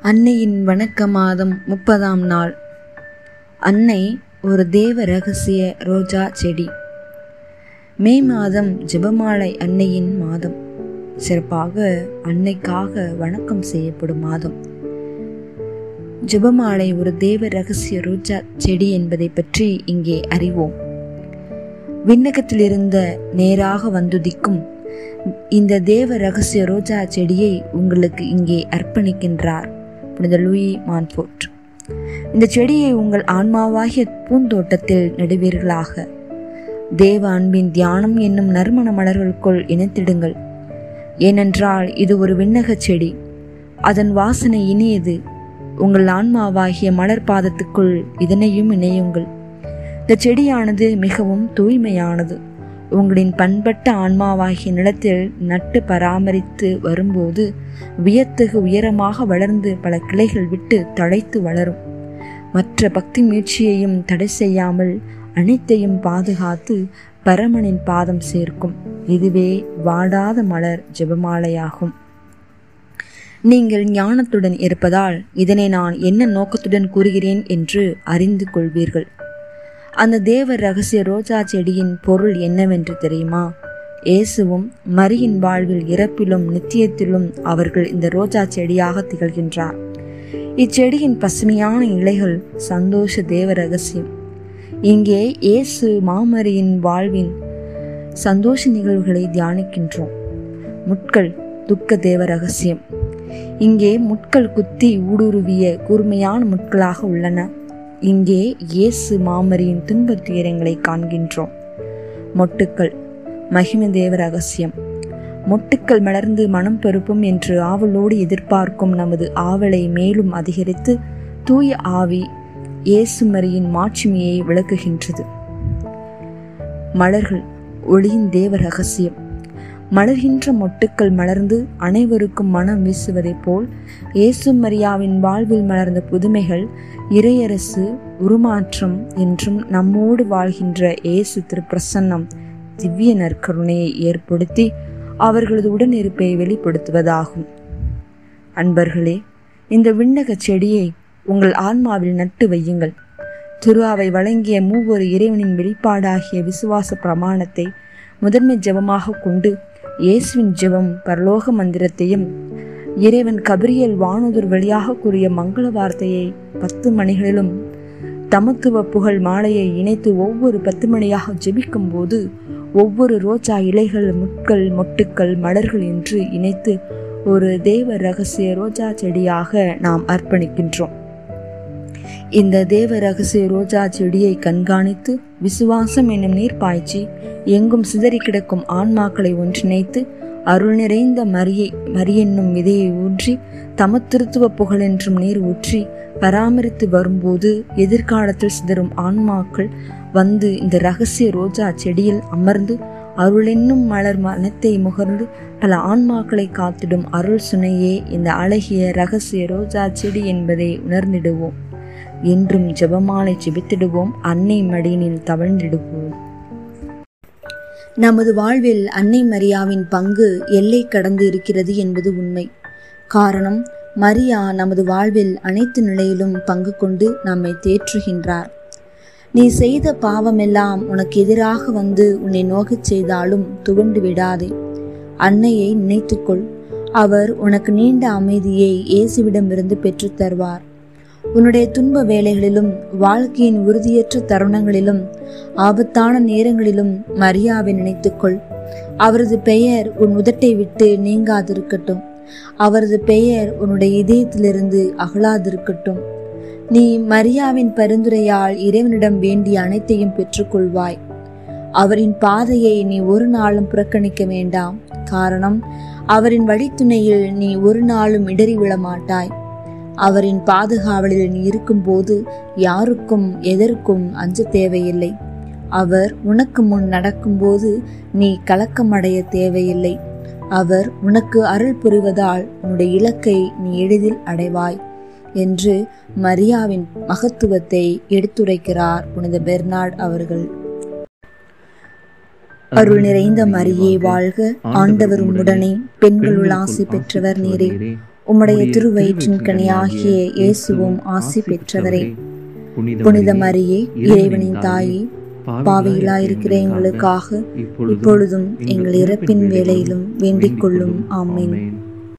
அன்னையின் வணக்க மாதம் முப்பதாம் நாள். அன்னை ஒரு தேவ ரகசிய ரோஜா செடி. மே மாதம் ஜெபமாலை அன்னையின் மாதம். சிறப்பாக அன்னைக்காக வணக்கம் செய்யப்படும் மாதம். ஜெபமாலை ஒரு தேவ ரகசிய ரோஜா செடி என்பதை பற்றி இங்கே அறிவோம். விண்ணகத்திலிருந்த நேராக வந்துதிக்கும் இந்த தேவ ரகசிய ரோஜா செடியை உங்களுக்கு இங்கே அர்ப்பணிக்கின்றார். புனித லூயி மான்ஃபோர்ட். இந்த செடியை உங்கள் ஆன்மாவாகிய பூந்தோட்டத்தில் நடுவீர்களாக. தேவ அன்பின் தியானம் என்னும் நறுமண மலர்களுக்குள் இணைத்திடுங்கள் ஏனென்றால் இது ஒரு விண்ணக செடி. அதன் வாசனை இனியது. உங்கள் ஆன்மாவாகிய மலர் பாதத்துக்குள் இதனையும் இணையுங்கள். இந்த செடியானது மிகவும் தூய்மையானது. உங்களின் பண்பட்ட ஆன்மாவாகிய நிலத்தில் நட்டு பராமரித்து வரும்போது வியத்தகு உயரமாக வளர்ந்து பல கிளைகள் விட்டு தழைத்து வளரும். மற்ற பக்தி முயற்சியையும் தடை செய்யாமல் அனைத்தையும் பாதுகாத்து பரமனின் பாதம் சேர்க்கும். இதுவே வாடாத மலர் ஜெபமாலையாகும். நீங்கள் ஞானத்துடன் இருப்பதால் இதனை நான் என்ன நோக்கத்துடன் கூறுகிறேன் என்று அறிந்து கொள்வீர்கள். அந்த தேவ ரகசிய ரோஜா செடியின் பொருள் என்னவென்று தெரியுமா? இயேசுவும் மரியின் வாழ்வில் இறப்பிலும் நித்தியத்திலும் அவர்கள் இந்த ரோஜா செடியாக திகழ்கின்றார். இச்செடியின் பசுமையான இலைகள் சந்தோஷ தேவ ரகசியம். இங்கே இயேசு மாமரியின் வாழ்வின் சந்தோஷ நிகழ்வுகளை தியானிக்கின்றோம். முட்கள் துக்க தேவ ரகசியம். இங்கே முட்கள் குத்தி ஊடுருவிய கூர்மையான முட்களாக உள்ளன. இங்கே இயேசு மாமரியின் துன்பத் துயரங்களை காண்கின்றோம். மொட்டுக்கள் மகிம தேவ ரகசியம். மொட்டுக்கள் மலர்ந்து மனம் பெருப்பும் என்று ஆவலோடு எதிர்பார்க்கும் நமது ஆவலை மேலும் அதிகரித்து தூய ஆவி இயேசுமரியின் மாட்சிமையை விளக்குகின்றது. மலர்கள் ஒளியின் தேவ ரகசியம். மலர்கின்ற மொட்டுக்கள் மலர்ந்து அனைவருக்கும் மனம் வீசுவதைப் போல் இயேசு மரியாவின் வாழ்வில் மலர்ந்த புதுமைகள் இறையரசு உருமாற்றம் என்றும் நம்மோடு வாழ்கின்ற இயேசு திருப்பிரசன்னம் திவ்ய நற்கருணையை ஏற்படுத்தி அவர்களது உடனிருப்பை வெளிப்படுத்துவதாகும். அன்பர்களே இந்த விண்ணக செடியை உங்கள் ஆன்மாவில் நட்டு வையுங்கள். துருவாவை வழங்கிய மூவொரு இறைவனின் வெளிப்பாடாகிய விசுவாச பிரமாணத்தை முதன்மை ஜெபமாக கொண்டு இயேசுவின் ஜெபம் பரலோக மந்திரத்தையும் இறைவன் கபிரியல் வானுதர் வழியாக கூறிய மங்கள வார்த்தையை பத்து மணிகளிலும் தமத்துவ புகழ் மாலையை இணைத்து ஒவ்வொரு பத்து மணியாக ஜெபிக்கும் போது ஒவ்வொரு ரோஜா இலைகள் முட்கள் மொட்டுக்கள் மலர்கள் என்று இணைத்து ஒரு தேவ ரகசிய ரோஜா செடியாக நாம் அர்ப்பணிக்கின்றோம். இந்த தேவ ரகசிய ரோஜா செடியை கண்காணித்து விசுவாசம் என்னும் நீர் பாய்ச்சி எங்கும் சிதறி கிடக்கும் ஆன்மாக்களை ஒன்றிணைத்து அருள் நிறைந்த மரியை மரியென்னும் விதையை ஊன்றி தமத்திருத்துவ புகழென்றும் நீர் ஊற்றி பராமரித்து வரும்போது எதிர்காலத்தில் சிதறும் ஆன்மாக்கள் வந்து இந்த ரகசிய ரோஜா செடியில் அமர்ந்து அருளென்னும் மலர் மனத்தை முகர்ந்து பல ஆன்மாக்களை காத்திடும் அருள் சுனையே இந்த அழகிய ரகசிய ரோஜா செடி என்பதை உணர்ந்திடுவோம். என்றும் ஜெபமாலை ஜெபித்திடுவோம். அன்னை மடியினில் தவழ்ந்திடுவோம். நமது வாழ்வில் அன்னை மரியாவின் பங்கு எல்லை கடந்து இருக்கிறது என்பது உண்மை. காரணம் மரியா நமது வாழ்வில் அனைத்து நிலையிலும் பங்கு கொண்டு நம்மை தேற்றுகின்றார். நீ செய்த பாவமெல்லாம் உனக்கு எதிராக வந்து உன்னை நோகச் செய்தாலும் துவண்டு விடாதே. அன்னையை நினைத்துக்கொள். அவர் உனக்கு நீண்ட அமைதியை இயேசுவிடமிருந்து பெற்றுத் தருவார் உன்னுடைய துன்ப வேலைகளிலும் வாழ்க்கையின் உறுதியற்ற தருணங்களிலும் ஆபத்தான நேரங்களிலும் மரியாவை நினைத்துக்கொள். அவரது பெயர் உன் உதட்டை விட்டு நீங்காதிருக்கட்டும். அவரது பெயர் உன்னுடைய இதயத்திலிருந்து அகலாதிருக்கட்டும். நீ மரியாவின் பரிந்துரையால் இறைவனிடம் வேண்டிய அனைத்தையும் பெற்றுக்கொள்வாய். அவரின் பாதையை நீ ஒரு நாளும் புறக்கணிக்க வேண்டாம். காரணம் அவரின் வழித்துணையில் நீ ஒரு நாளும் இடறி விழ மாட்டாய் அவரின் பாதுகாவலில் இருக்கும்போது யாருக்கும் எதற்கும் அஞ்ச தேவையில்லை. அவர் உனக்கு முன் நடக்கும்போது நீ கலக்கமடைய தேவையில்லை. அவர் உனக்கு அருள் புரிவதால் உன்னுடைய இலக்கை நீ எளிதில் அடைவாய் என்று மரியாவின் மகத்துவத்தை எடுத்துரைக்கிறார் புனித பெர்னார்ட் அவர்கள். அருள் நிறைந்த மரியே வாழ்க. ஆண்டவர் உடனே பெண்களுள் ஆசை பெற்றவர் நீரே. உம்முடைய திருவயிற்றின் கனியாகிய இயேசுவும் ஆசி பெற்றவரே. புனித மரியே இறைவனின் தாயே பாவிகளாயிருக்கிற எங்களுக்காக இப்பொழுதும் எங்கள் இறப்பின் வேளையிலும் வேண்டிக் கொள்ளும். ஆமீன்.